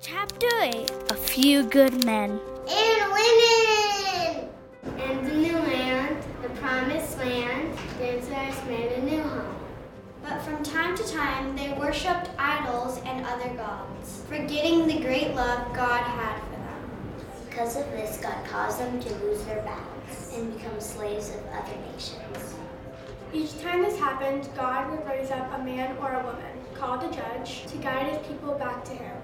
Chapter 8 A Few Good Men. And women! And the new land, the promised land, Israelites made a new home. But from time to time they worshipped idols and other gods, forgetting the great love God had for them. Because of this, God caused them to lose their battles and become slaves of other nations. Each time this happened, God would raise up a man or a woman, called a judge, to guide his people back to him.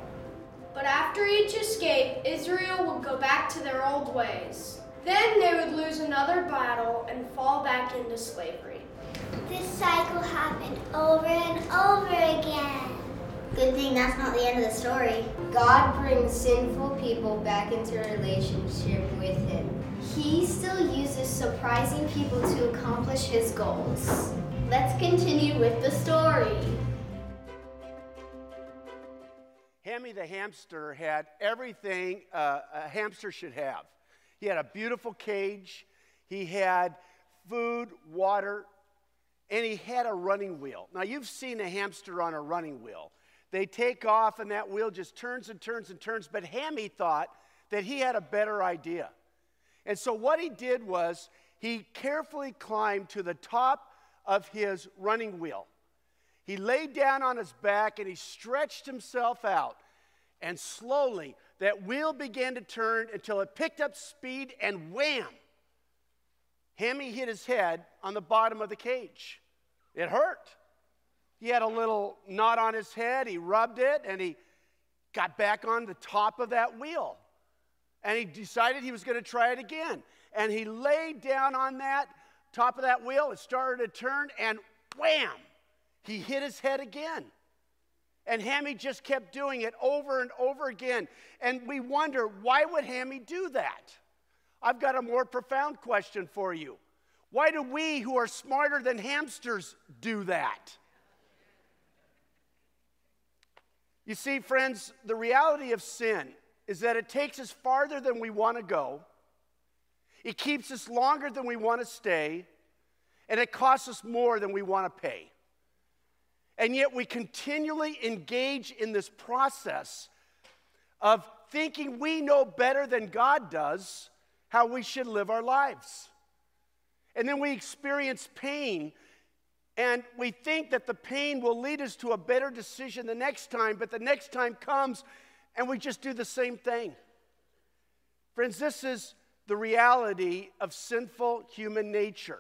But after each escape, Israel would go back to their old ways. Then they would lose another battle and fall back into slavery. This cycle happened over and over again. Good thing that's not the end of the story. God brings sinful people back into a relationship with Him. He still uses surprising people to accomplish his goals. Let's continue with the story. Hammy the hamster had everything uh, a hamster should have. He had a beautiful cage, he had food, water, and he had a running wheel. Now, you've seen a hamster on a running wheel. They take off, and that wheel just turns and turns and turns. But Hammy thought that he had a better idea. And so, what he did was he carefully climbed to the top of his running wheel. He laid down on his back and he stretched himself out. And slowly, that wheel began to turn until it picked up speed and wham! Hammy hit his head on the bottom of the cage. It hurt. He had a little knot on his head. He rubbed it and he got back on the top of that wheel. And he decided he was going to try it again. And he laid down on that top of that wheel. It started to turn and wham! He hit his head again. And Hammy just kept doing it over and over again. And we wonder, why would Hammy do that? I've got a more profound question for you. Why do we, who are smarter than hamsters, do that? You see, friends, the reality of sin is that it takes us farther than we want to go, it keeps us longer than we want to stay, and it costs us more than we want to pay. And yet we continually engage in this process of thinking we know better than God does how we should live our lives. And then we experience pain, and we think that the pain will lead us to a better decision the next time, but the next time comes, and we just do the same thing. Friends, this is the reality of sinful human nature.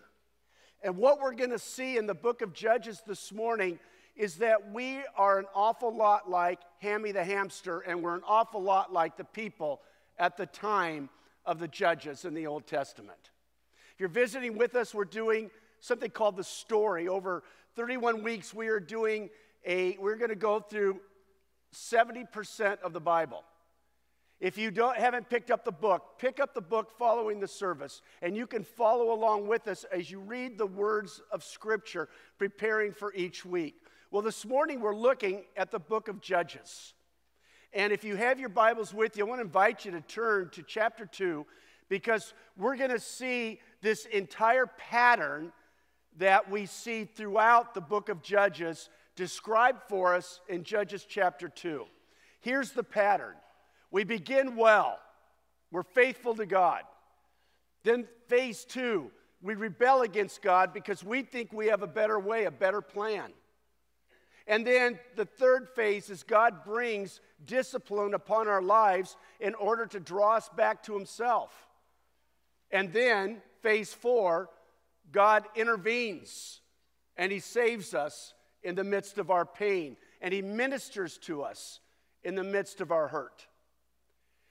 And what we're going to see in the book of Judges this morning is that we are an awful lot like Hammy the hamster, and we're an awful lot like the people at the time of the judges in the Old Testament. If you're visiting with us, we're doing something called the story. Over 31 weeks, we are doing a, we're going to go through 70% of the Bible. If you don't, haven't picked up the book, pick up the book following the service, and you can follow along with us as you read the words of Scripture, preparing for each week. Well, this morning we're looking at the book of Judges. And if you have your Bibles with you, I want to invite you to turn to chapter 2 because we're going to see this entire pattern that we see throughout the book of Judges described for us in Judges chapter 2. Here's the pattern we begin well, we're faithful to God. Then, phase two, we rebel against God because we think we have a better way, a better plan. And then the third phase is God brings discipline upon our lives in order to draw us back to Himself. And then phase four, God intervenes and He saves us in the midst of our pain and He ministers to us in the midst of our hurt.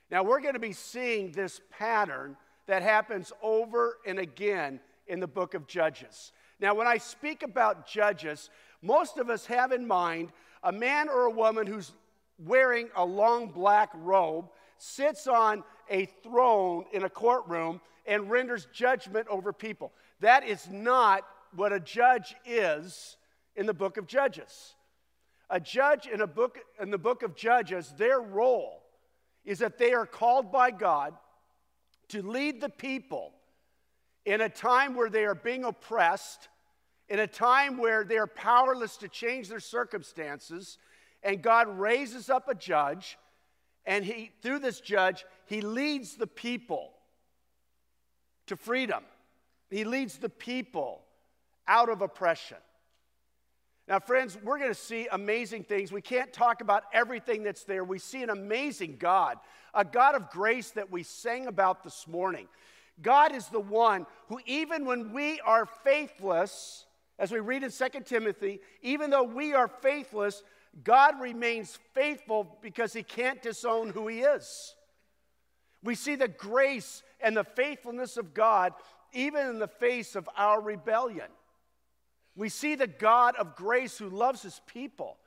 Now, we're going to be seeing this pattern that happens over and again in the book of Judges. Now, when I speak about Judges, most of us have in mind a man or a woman who's wearing a long black robe, sits on a throne in a courtroom, and renders judgment over people. That is not what a judge is in the book of Judges. A judge in, a book, in the book of Judges, their role is that they are called by God to lead the people in a time where they are being oppressed in a time where they are powerless to change their circumstances, and God raises up a judge, and he, through this judge, he leads the people to freedom. He leads the people out of oppression. Now, friends, we're going to see amazing things. We can't talk about everything that's there. We see an amazing God, a God of grace that we sang about this morning. God is the one who, even when we are faithless, as we read in 2 Timothy, even though we are faithless, God remains faithful because he can't disown who he is. We see the grace and the faithfulness of God even in the face of our rebellion. We see the God of grace who loves his people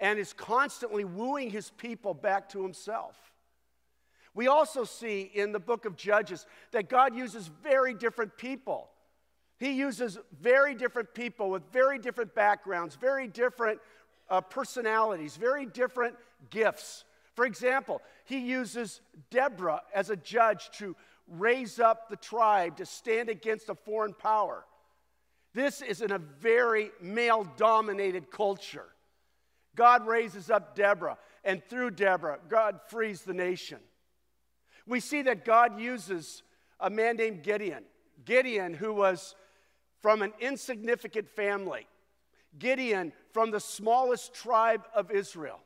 and is constantly wooing his people back to himself. We also see in the book of Judges that God uses very different people. He uses very different people with very different backgrounds, very different uh, personalities, very different gifts. For example, he uses Deborah as a judge to raise up the tribe to stand against a foreign power. This is in a very male dominated culture. God raises up Deborah, and through Deborah, God frees the nation. We see that God uses a man named Gideon. Gideon, who was from an insignificant family, Gideon from the smallest tribe of Israel.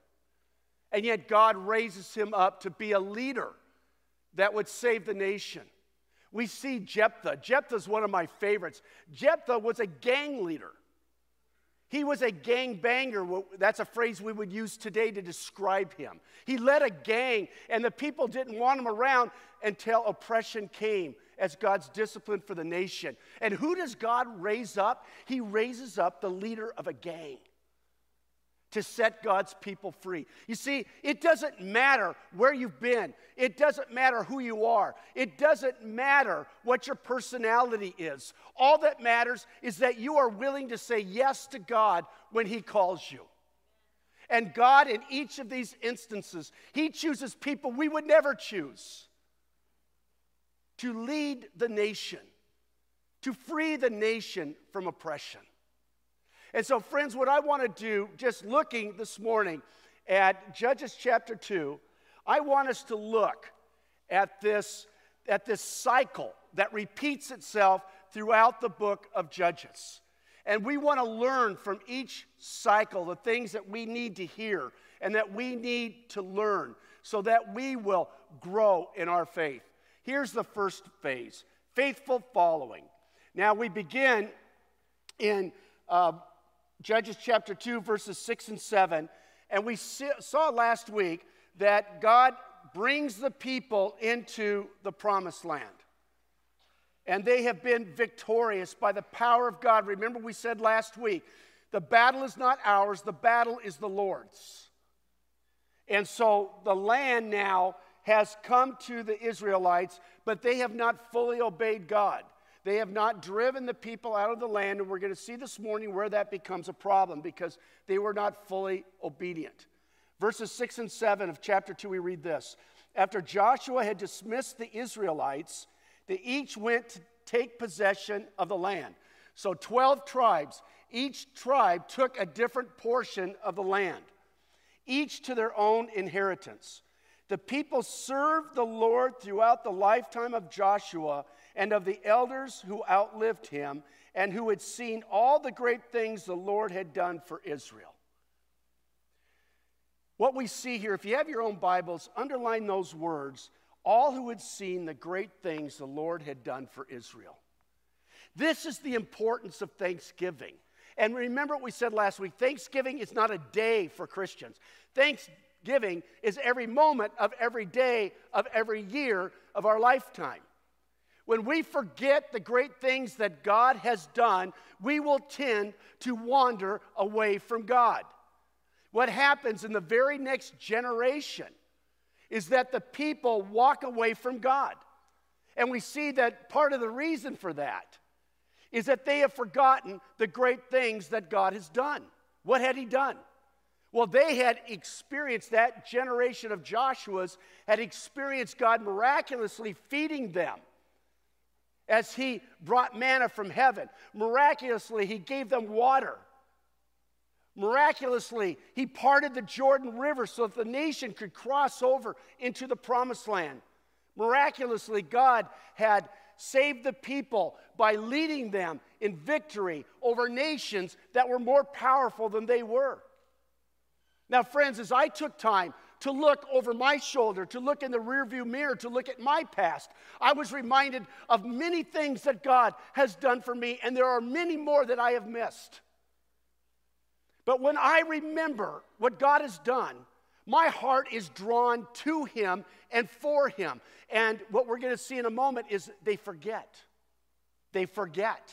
And yet, God raises him up to be a leader that would save the nation. We see Jephthah. Jephthah is one of my favorites. Jephthah was a gang leader. He was a gang banger. That's a phrase we would use today to describe him. He led a gang, and the people didn't want him around until oppression came as God's discipline for the nation. And who does God raise up? He raises up the leader of a gang to set God's people free. You see, it doesn't matter where you've been, it doesn't matter who you are, it doesn't matter what your personality is. All that matters is that you are willing to say yes to God when He calls you. And God, in each of these instances, He chooses people we would never choose to lead the nation, to free the nation from oppression. And so, friends, what I want to do, just looking this morning at Judges chapter 2, I want us to look at this, at this cycle that repeats itself throughout the book of Judges. And we want to learn from each cycle the things that we need to hear and that we need to learn so that we will grow in our faith. Here's the first phase faithful following. Now we begin in uh, Judges chapter 2, verses 6 and 7. And we saw last week that God brings the people into the promised land. And they have been victorious by the power of God. Remember, we said last week the battle is not ours, the battle is the Lord's. And so the land now has come to the Israelites, but they have not fully obeyed God. They have not driven the people out of the land, and we're going to see this morning where that becomes a problem because they were not fully obedient. Verses 6 and 7 of chapter 2, we read this After Joshua had dismissed the Israelites, they each went to take possession of the land. So 12 tribes, each tribe took a different portion of the land, each to their own inheritance. The people served the Lord throughout the lifetime of Joshua and of the elders who outlived him and who had seen all the great things the Lord had done for Israel. What we see here, if you have your own Bibles, underline those words all who had seen the great things the Lord had done for Israel. This is the importance of Thanksgiving. And remember what we said last week Thanksgiving is not a day for Christians. Thanksgiving is every moment of every day of every year of our lifetime. When we forget the great things that God has done, we will tend to wander away from God. What happens in the very next generation is that the people walk away from God. And we see that part of the reason for that is that they have forgotten the great things that God has done. What had He done? Well, they had experienced, that generation of Joshua's had experienced God miraculously feeding them as he brought manna from heaven. Miraculously, he gave them water. Miraculously, he parted the Jordan River so that the nation could cross over into the promised land. Miraculously, God had saved the people by leading them in victory over nations that were more powerful than they were. Now, friends, as I took time to look over my shoulder, to look in the rearview mirror, to look at my past, I was reminded of many things that God has done for me, and there are many more that I have missed. But when I remember what God has done, my heart is drawn to Him and for Him. And what we're going to see in a moment is they forget. They forget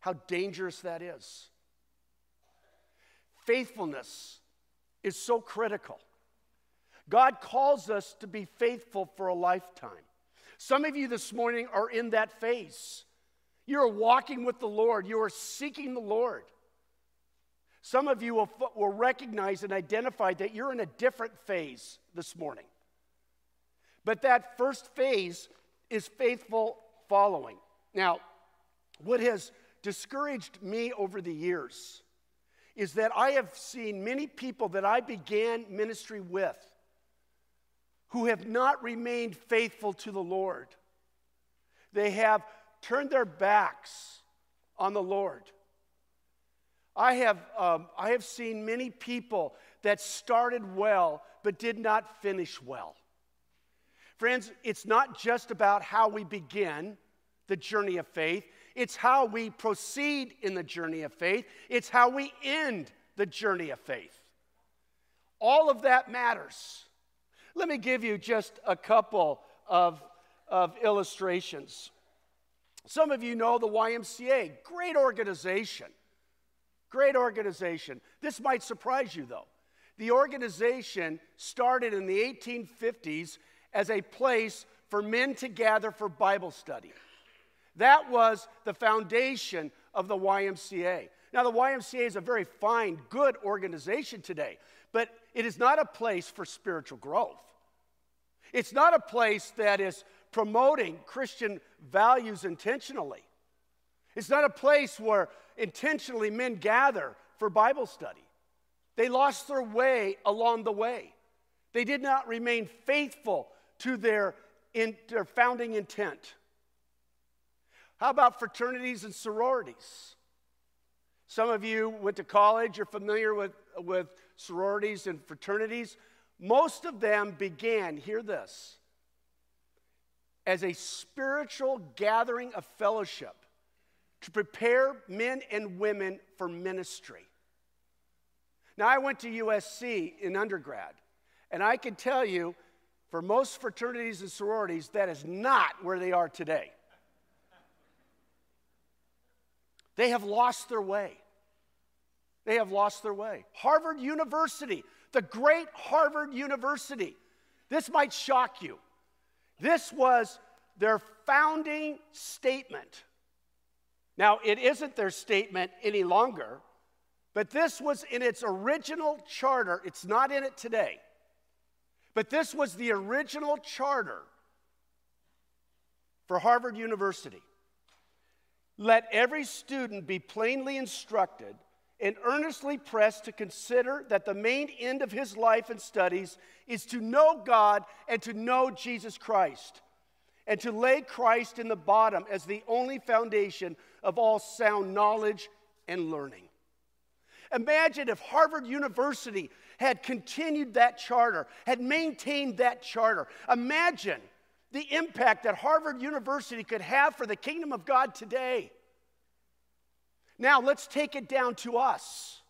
how dangerous that is. Faithfulness is so critical. God calls us to be faithful for a lifetime. Some of you this morning are in that phase. You are walking with the Lord, you are seeking the Lord. Some of you will, will recognize and identify that you're in a different phase this morning. But that first phase is faithful following. Now, what has discouraged me over the years is that I have seen many people that I began ministry with who have not remained faithful to the Lord. They have turned their backs on the Lord. I have, um, I have seen many people that started well but did not finish well. Friends, it's not just about how we begin the journey of faith, it's how we proceed in the journey of faith, it's how we end the journey of faith. All of that matters. Let me give you just a couple of, of illustrations. Some of you know the YMCA, great organization. Great organization. This might surprise you, though. The organization started in the 1850s as a place for men to gather for Bible study. That was the foundation of the YMCA. Now, the YMCA is a very fine, good organization today, but it is not a place for spiritual growth. It's not a place that is promoting Christian values intentionally. It's not a place where intentionally men gather for Bible study. They lost their way along the way. They did not remain faithful to their, in, their founding intent. How about fraternities and sororities? Some of you went to college, you're familiar with, with sororities and fraternities. Most of them began, hear this, as a spiritual gathering of fellowship to prepare men and women for ministry. Now, I went to USC in undergrad, and I can tell you, for most fraternities and sororities, that is not where they are today. They have lost their way. They have lost their way. Harvard University, the great Harvard University, this might shock you. This was their founding statement now, it isn't their statement any longer, but this was in its original charter. It's not in it today. But this was the original charter for Harvard University. Let every student be plainly instructed and earnestly pressed to consider that the main end of his life and studies is to know God and to know Jesus Christ and to lay Christ in the bottom as the only foundation of all sound knowledge and learning. Imagine if Harvard University had continued that charter, had maintained that charter. Imagine the impact that Harvard University could have for the kingdom of God today. Now, let's take it down to us.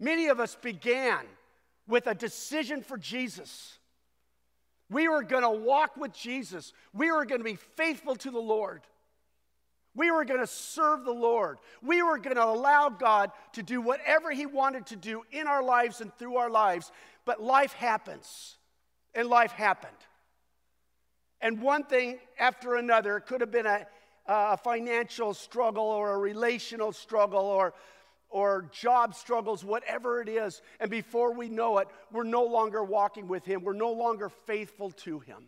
Many of us began with a decision for Jesus. We were going to walk with Jesus. We were going to be faithful to the Lord. We were going to serve the Lord. We were going to allow God to do whatever He wanted to do in our lives and through our lives. But life happens, and life happened. And one thing after another, it could have been a, a financial struggle or a relational struggle or or job struggles, whatever it is. And before we know it, we're no longer walking with Him, we're no longer faithful to Him.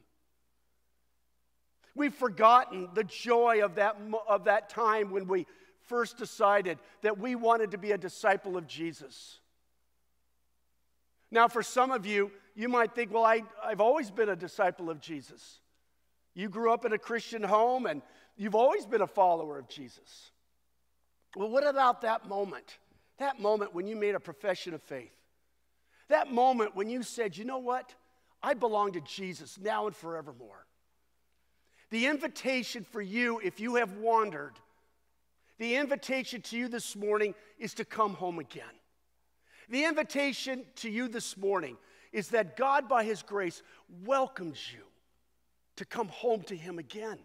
We've forgotten the joy of that, of that time when we first decided that we wanted to be a disciple of Jesus. Now, for some of you, you might think, well, I, I've always been a disciple of Jesus. You grew up in a Christian home and you've always been a follower of Jesus. Well, what about that moment? That moment when you made a profession of faith. That moment when you said, you know what? I belong to Jesus now and forevermore. The invitation for you, if you have wandered, the invitation to you this morning is to come home again. The invitation to you this morning is that God, by His grace, welcomes you to come home to Him again.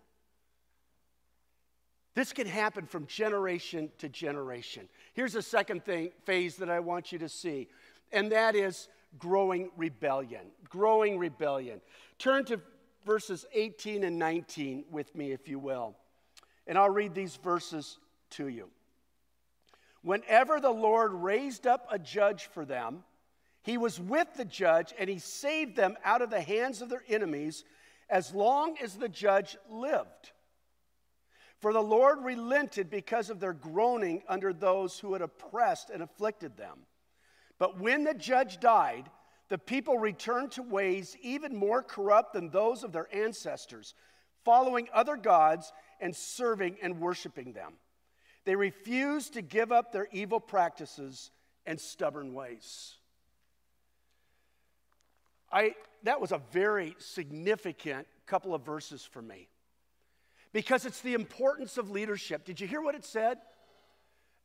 This can happen from generation to generation. Here's a second thing, phase that I want you to see, and that is growing rebellion. Growing rebellion. Turn to verses 18 and 19 with me, if you will. And I'll read these verses to you. Whenever the Lord raised up a judge for them, he was with the judge and he saved them out of the hands of their enemies as long as the judge lived. For the Lord relented because of their groaning under those who had oppressed and afflicted them. But when the judge died, the people returned to ways even more corrupt than those of their ancestors, following other gods and serving and worshiping them. They refused to give up their evil practices and stubborn ways. I, that was a very significant couple of verses for me because it's the importance of leadership. Did you hear what it said?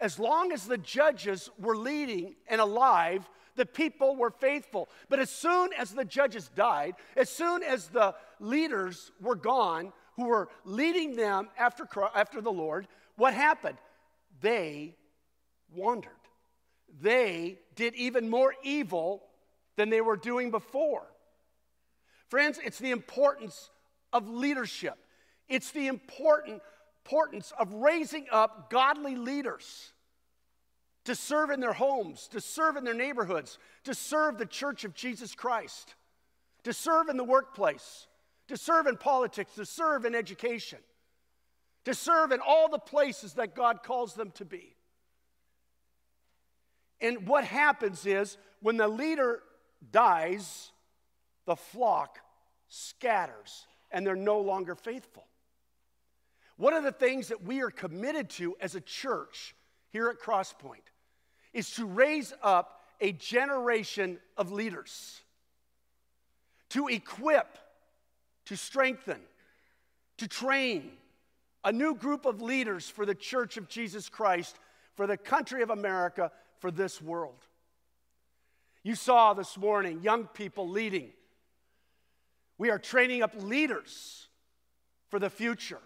As long as the judges were leading and alive, the people were faithful. But as soon as the judges died, as soon as the leaders were gone, who were leading them after, after the Lord, what happened? they wandered. They did even more evil than they were doing before. Friends, it's the importance of leadership. It's the important importance of raising up godly leaders to serve in their homes, to serve in their neighborhoods, to serve the church of Jesus Christ, to serve in the workplace, to serve in politics, to serve in education to serve in all the places that God calls them to be. And what happens is when the leader dies, the flock scatters and they're no longer faithful. One of the things that we are committed to as a church here at Crosspoint is to raise up a generation of leaders, to equip, to strengthen, to train, a new group of leaders for the Church of Jesus Christ, for the country of America, for this world. You saw this morning young people leading. We are training up leaders for the future.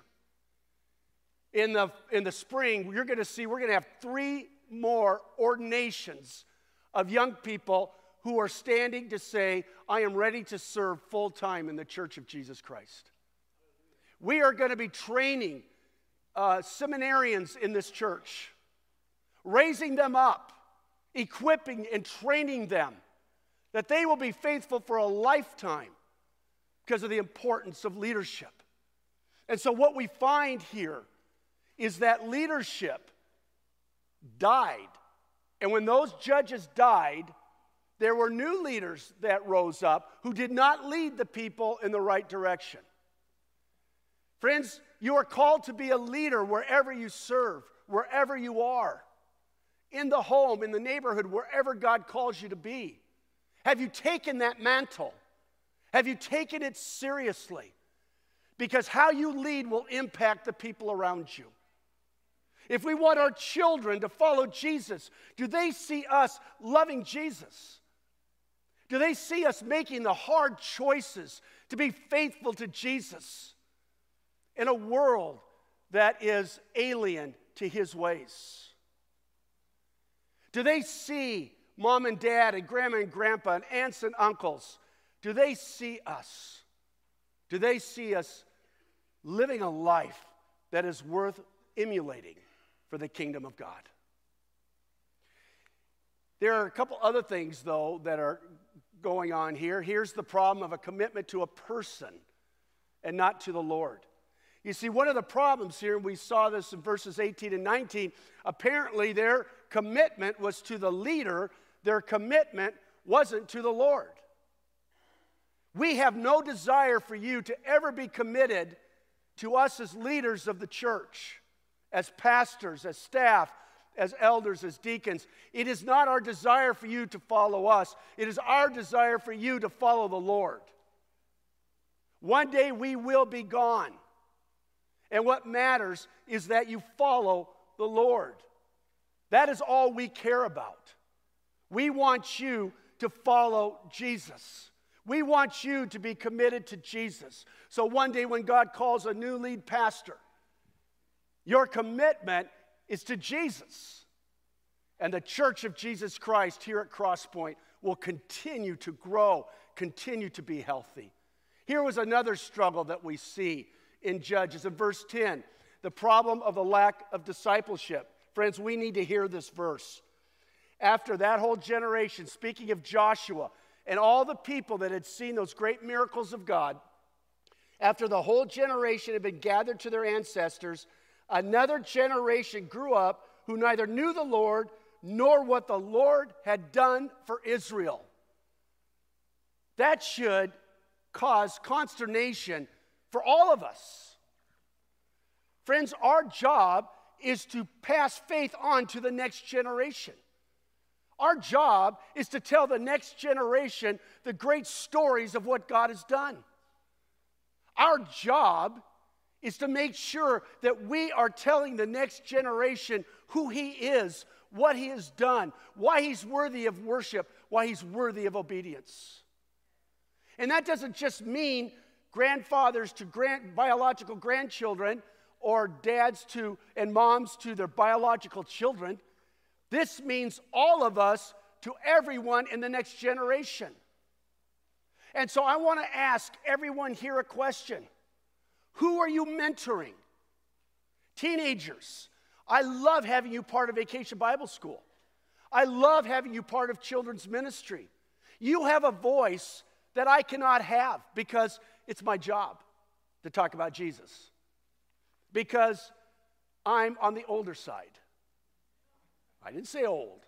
In the, in the spring, you're going to see we're going to have three more ordinations of young people who are standing to say, I am ready to serve full time in the Church of Jesus Christ. We are going to be training uh, seminarians in this church, raising them up, equipping and training them that they will be faithful for a lifetime because of the importance of leadership. And so, what we find here is that leadership died. And when those judges died, there were new leaders that rose up who did not lead the people in the right direction. Friends, you are called to be a leader wherever you serve, wherever you are, in the home, in the neighborhood, wherever God calls you to be. Have you taken that mantle? Have you taken it seriously? Because how you lead will impact the people around you. If we want our children to follow Jesus, do they see us loving Jesus? Do they see us making the hard choices to be faithful to Jesus? in a world that is alien to his ways? Do they see mom and dad and grandma and grandpa and aunts and uncles? Do they see us? Do they see us living a life that is worth emulating for the kingdom of God? There are a couple other things, though, that are going on here. Here's the problem of a commitment to a person and not to the Lord. You see, one of the problems here, and we saw this in verses 18 and 19, apparently their commitment was to the leader, their commitment wasn't to the Lord. We have no desire for you to ever be committed to us as leaders of the church, as pastors, as staff, as elders, as deacons. It is not our desire for you to follow us, it is our desire for you to follow the Lord. One day we will be gone. And what matters is that you follow the Lord. That is all we care about. We want you to follow Jesus. We want you to be committed to Jesus. So one day when God calls a new lead pastor, your commitment is to Jesus. And the church of Jesus Christ here at Crosspoint will continue to grow, continue to be healthy. Here was another struggle that we see in Judges. In verse 10, the problem of the lack of discipleship. Friends, we need to hear this verse. After that whole generation, speaking of Joshua and all the people that had seen those great miracles of God, after the whole generation had been gathered to their ancestors, another generation grew up who neither knew the Lord nor what the Lord had done for Israel. That should cause consternation for all of us. Friends, our job is to pass faith on to the next generation. Our job is to tell the next generation the great stories of what God has done. Our job is to make sure that we are telling the next generation who He is, what He has done, why He's worthy of worship, why He's worthy of obedience. And that doesn't just mean grandfathers to grand, biological grandchildren or dads to and moms to their biological children. This means all of us to everyone in the next generation. And so I want to ask everyone here a question Who are you mentoring? Teenagers, I love having you part of Vacation Bible School. I love having you part of children's ministry. You have a voice that I cannot have because it's my job to talk about Jesus because I'm on the older side. I didn't say old.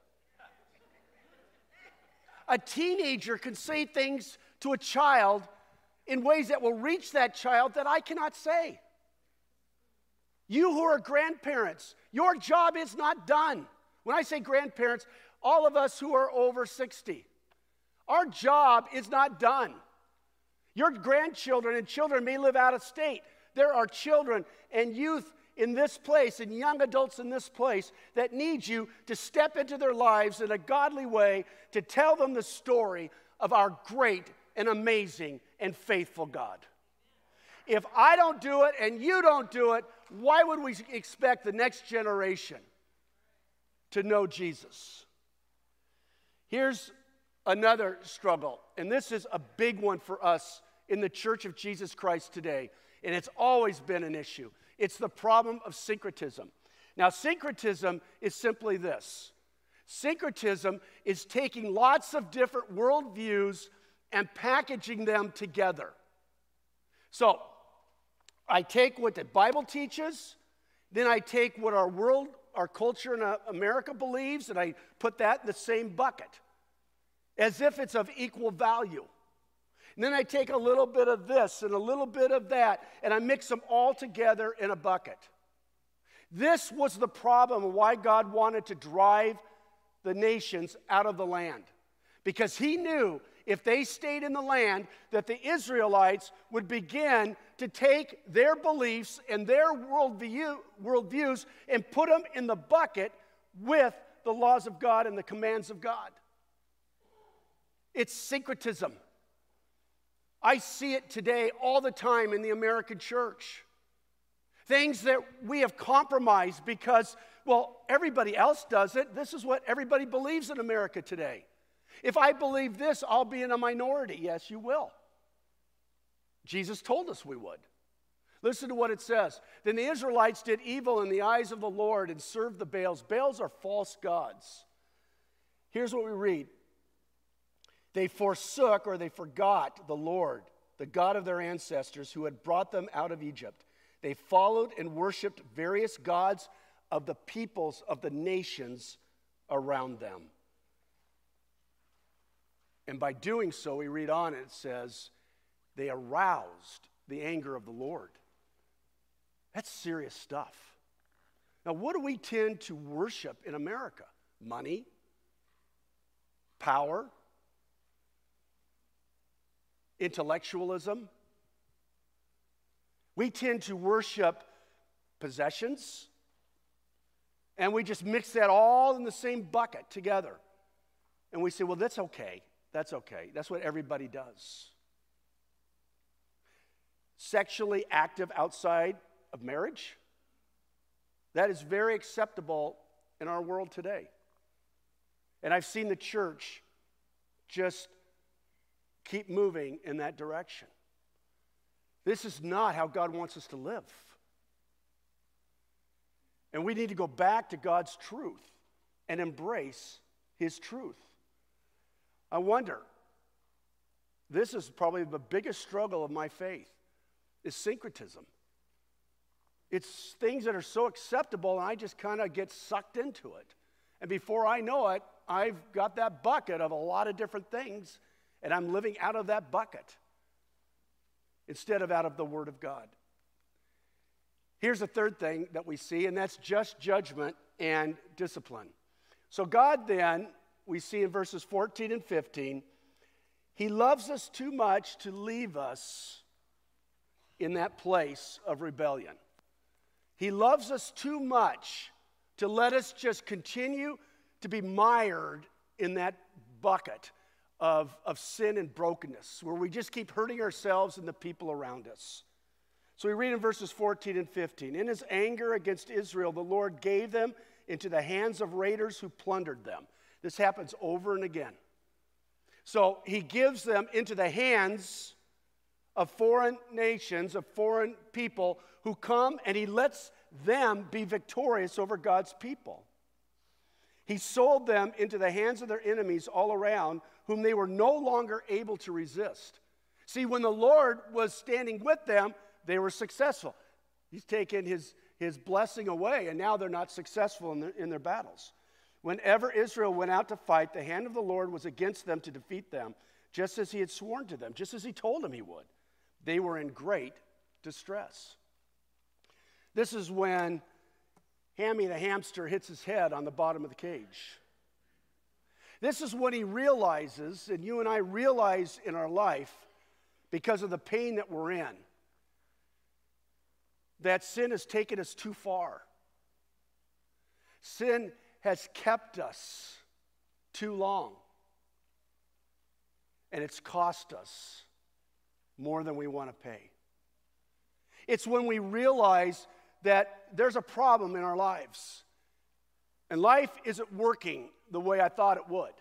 A teenager can say things to a child in ways that will reach that child that I cannot say. You who are grandparents, your job is not done. When I say grandparents, all of us who are over 60, our job is not done. Your grandchildren and children may live out of state. There are children and youth in this place and young adults in this place that need you to step into their lives in a godly way to tell them the story of our great and amazing and faithful God. If I don't do it and you don't do it, why would we expect the next generation to know Jesus? Here's another struggle, and this is a big one for us in the church of Jesus Christ today, and it's always been an issue. It's the problem of syncretism. Now, syncretism is simply this syncretism is taking lots of different worldviews and packaging them together. So, I take what the Bible teaches, then I take what our world, our culture in uh, America believes, and I put that in the same bucket as if it's of equal value. And then I take a little bit of this and a little bit of that, and I mix them all together in a bucket. This was the problem why God wanted to drive the nations out of the land. Because he knew if they stayed in the land, that the Israelites would begin to take their beliefs and their worldview, worldviews and put them in the bucket with the laws of God and the commands of God. It's syncretism. I see it today all the time in the American church. Things that we have compromised because, well, everybody else does it. This is what everybody believes in America today. If I believe this, I'll be in a minority. Yes, you will. Jesus told us we would. Listen to what it says. Then the Israelites did evil in the eyes of the Lord and served the Baals. Baals are false gods. Here's what we read they forsook or they forgot the Lord, the God of their ancestors who had brought them out of Egypt. They followed and worshiped various gods of the peoples of the nations around them. And by doing so, we read on, it says, they aroused the anger of the Lord. That's serious stuff. Now, what do we tend to worship in America? Money? Power? Intellectualism? We tend to worship possessions, and we just mix that all in the same bucket together. And we say, well, that's okay. That's okay. That's what everybody does. Sexually active outside of marriage, that is very acceptable in our world today. And I've seen the church just keep moving in that direction. This is not how God wants us to live. And we need to go back to God's truth and embrace His truth. I wonder, this is probably the biggest struggle of my faith, is syncretism. It's things that are so acceptable, and I just kind of get sucked into it. And before I know it, I've got that bucket of a lot of different things, and I'm living out of that bucket instead of out of the Word of God. Here's the third thing that we see, and that's just judgment and discipline. So, God then, we see in verses 14 and 15, He loves us too much to leave us in that place of rebellion. He loves us too much to let us just continue to be mired in that bucket of, of sin and brokenness, where we just keep hurting ourselves and the people around us. So we read in verses 14 and 15 In his anger against Israel, the Lord gave them into the hands of raiders who plundered them. This happens over and again. So he gives them into the hands of foreign nations, of foreign people who come and he lets them be victorious over God's people. He sold them into the hands of their enemies all around, whom they were no longer able to resist. See, when the Lord was standing with them, they were successful. He's taken his, his blessing away, and now they're not successful in their, in their battles. Whenever Israel went out to fight, the hand of the Lord was against them to defeat them, just as he had sworn to them, just as he told them he would. They were in great distress. This is when Hammy the hamster hits his head on the bottom of the cage. This is when he realizes, and you and I realize in our life, because of the pain that we're in, that sin has taken us too far. Sin has kept us too long. And it's cost us more than we want to pay. It's when we realize that there's a problem in our lives. And life isn't working the way I thought it would.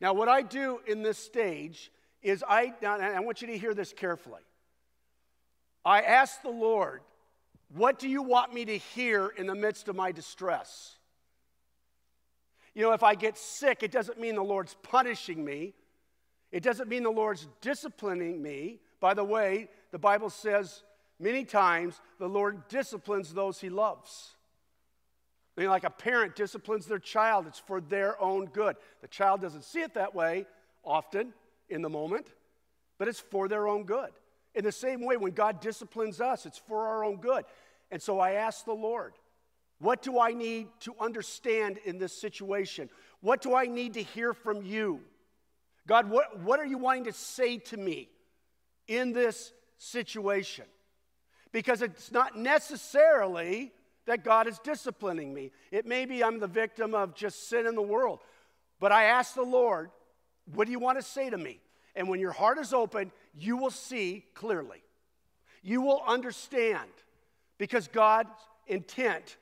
Now, what I do in this stage is I, I want you to hear this carefully. I ask the Lord, What do you want me to hear in the midst of my distress? You know, if I get sick, it doesn't mean the Lord's punishing me. It doesn't mean the Lord's disciplining me. By the way, the Bible says many times the Lord disciplines those he loves. I mean, like a parent disciplines their child, it's for their own good. The child doesn't see it that way often in the moment, but it's for their own good. In the same way, when God disciplines us, it's for our own good. And so I ask the Lord, what do I need to understand in this situation? What do I need to hear from you? God, what, what are you wanting to say to me in this situation? because it's not necessarily that God is disciplining me. It may be I'm the victim of just sin in the world. But I ask the Lord, what do you want to say to me? And when your heart is open, you will see clearly. You will understand because God's intent,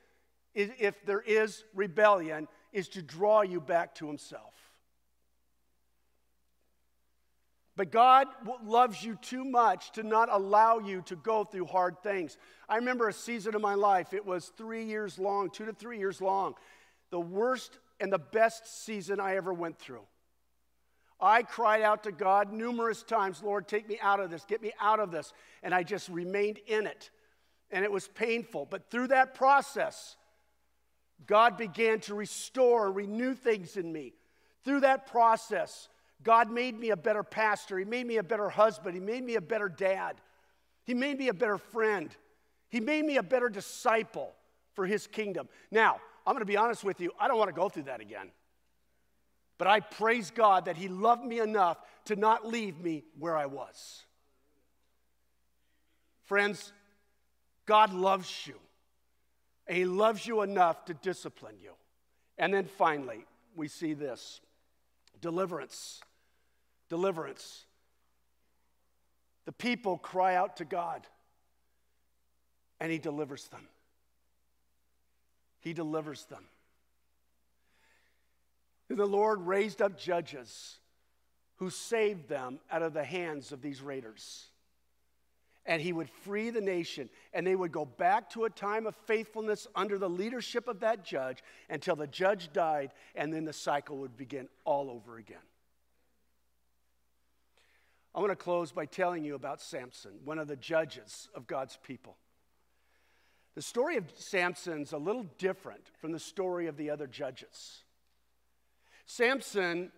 is, if there is rebellion, is to draw you back to Himself. But God loves you too much to not allow you to go through hard things. I remember a season of my life, it was three years long, two to three years long, the worst and the best season I ever went through. I cried out to God numerous times, Lord, take me out of this, get me out of this. And I just remained in it. And it was painful. But through that process, God began to restore renew things in me. Through that process, God made me a better pastor. He made me a better husband. He made me a better dad. He made me a better friend. He made me a better disciple for His kingdom. Now, I'm going to be honest with you, I don't want to go through that again. But I praise God that He loved me enough to not leave me where I was. Friends, God loves you, and He loves you enough to discipline you. And then finally, we see this deliverance. Deliverance. The people cry out to God, and He delivers them. He delivers them. And the Lord raised up judges who saved them out of the hands of these raiders. And he would free the nation, and they would go back to a time of faithfulness under the leadership of that judge until the judge died, and then the cycle would begin all over again. I want to close by telling you about Samson, one of the judges of God's people. The story of Samson's a little different from the story of the other judges. Samson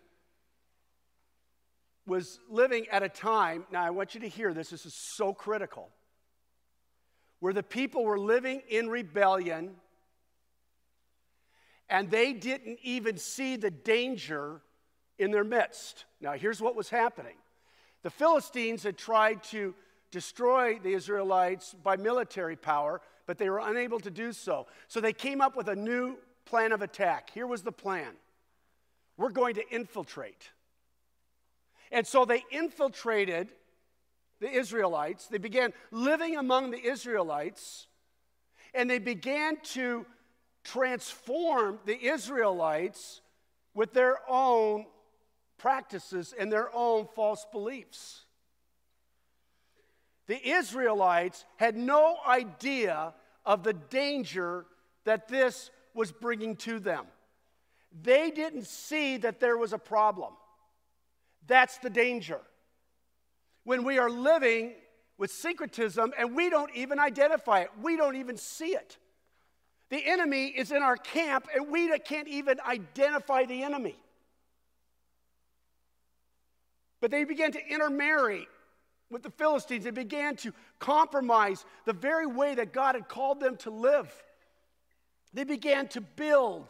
was living at a time, now I want you to hear this, this is so critical, where the people were living in rebellion and they didn't even see the danger in their midst. Now, here's what was happening the Philistines had tried to destroy the Israelites by military power, but they were unable to do so. So they came up with a new plan of attack. Here was the plan we're going to infiltrate. And so they infiltrated the Israelites. They began living among the Israelites, and they began to transform the Israelites with their own practices and their own false beliefs. The Israelites had no idea of the danger that this was bringing to them. They didn't see that there was a problem. That's the danger. When we are living with syncretism and we don't even identify it, we don't even see it. The enemy is in our camp and we can't even identify the enemy. But they began to intermarry with the Philistines. They began to compromise the very way that God had called them to live. They began to build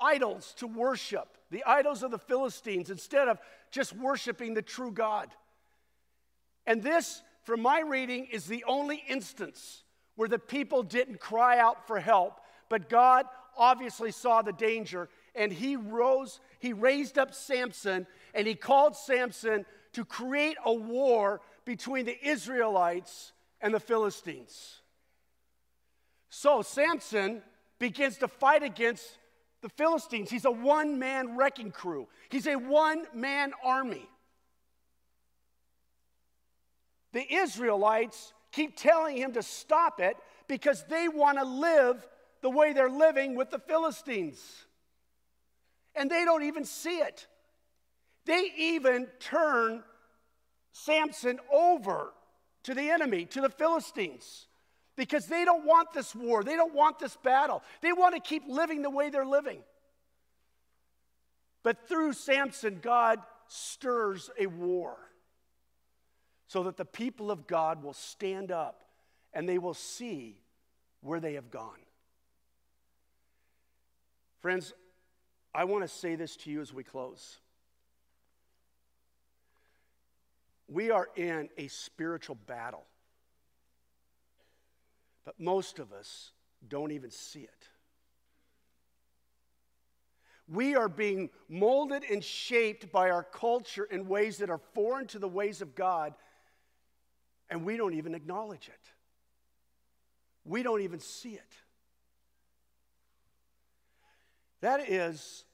idols to worship, the idols of the Philistines, instead of just worshiping the true God. And this, from my reading, is the only instance where the people didn't cry out for help, but God obviously saw the danger and he rose, he raised up Samson and he called Samson to create a war between the Israelites and the Philistines. So Samson begins to fight against the Philistines. He's a one man wrecking crew, he's a one man army. The Israelites keep telling him to stop it because they want to live the way they're living with the Philistines. And they don't even see it. They even turn Samson over to the enemy, to the Philistines because they don't want this war. They don't want this battle. They want to keep living the way they're living. But through Samson, God stirs a war so that the people of God will stand up and they will see where they have gone. Friends, I want to say this to you as we close. We are in a spiritual battle. But most of us don't even see it. We are being molded and shaped by our culture in ways that are foreign to the ways of God, and we don't even acknowledge it. We don't even see it. That is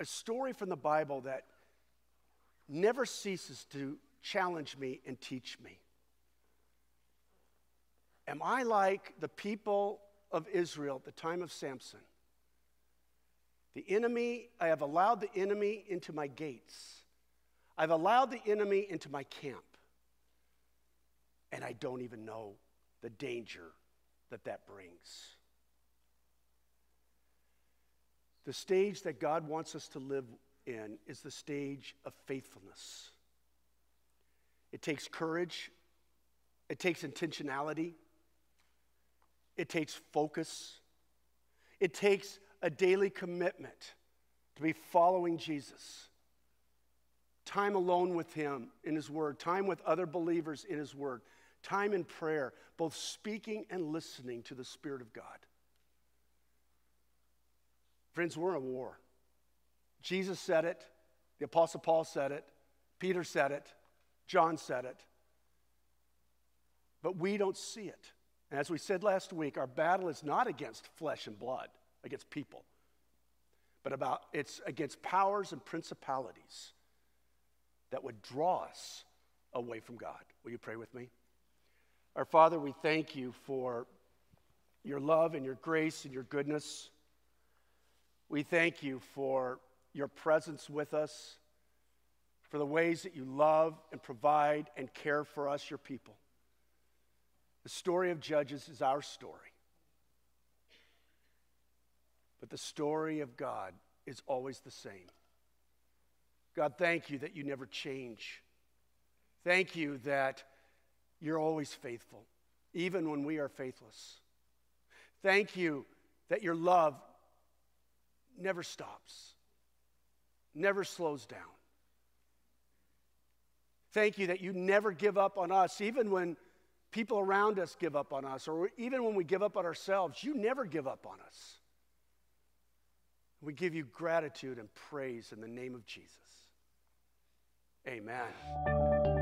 a story from the Bible that never ceases to challenge me and teach me. Am I like the people of Israel at the time of Samson? The enemy, I have allowed the enemy into my gates, I've allowed the enemy into my camp, and I don't even know the danger that that brings. The stage that God wants us to live in is the stage of faithfulness. It takes courage, it takes intentionality, it takes focus, it takes a daily commitment to be following Jesus. Time alone with Him in His Word, time with other believers in His Word, time in prayer, both speaking and listening to the Spirit of God. Friends, we're in a war. Jesus said it, the Apostle Paul said it, Peter said it, John said it. But we don't see it. And as we said last week, our battle is not against flesh and blood, against people, but about it's against powers and principalities that would draw us away from God. Will you pray with me? Our Father, we thank you for your love and your grace and your goodness. We thank you for your presence with us, for the ways that you love and provide and care for us, your people. The story of Judges is our story. But the story of God is always the same. God, thank you that you never change. Thank you that you're always faithful, even when we are faithless. Thank you that your love never stops, never slows down. Thank you that you never give up on us, even when people around us give up on us, or even when we give up on ourselves. You never give up on us. We give you gratitude and praise in the name of Jesus. Amen.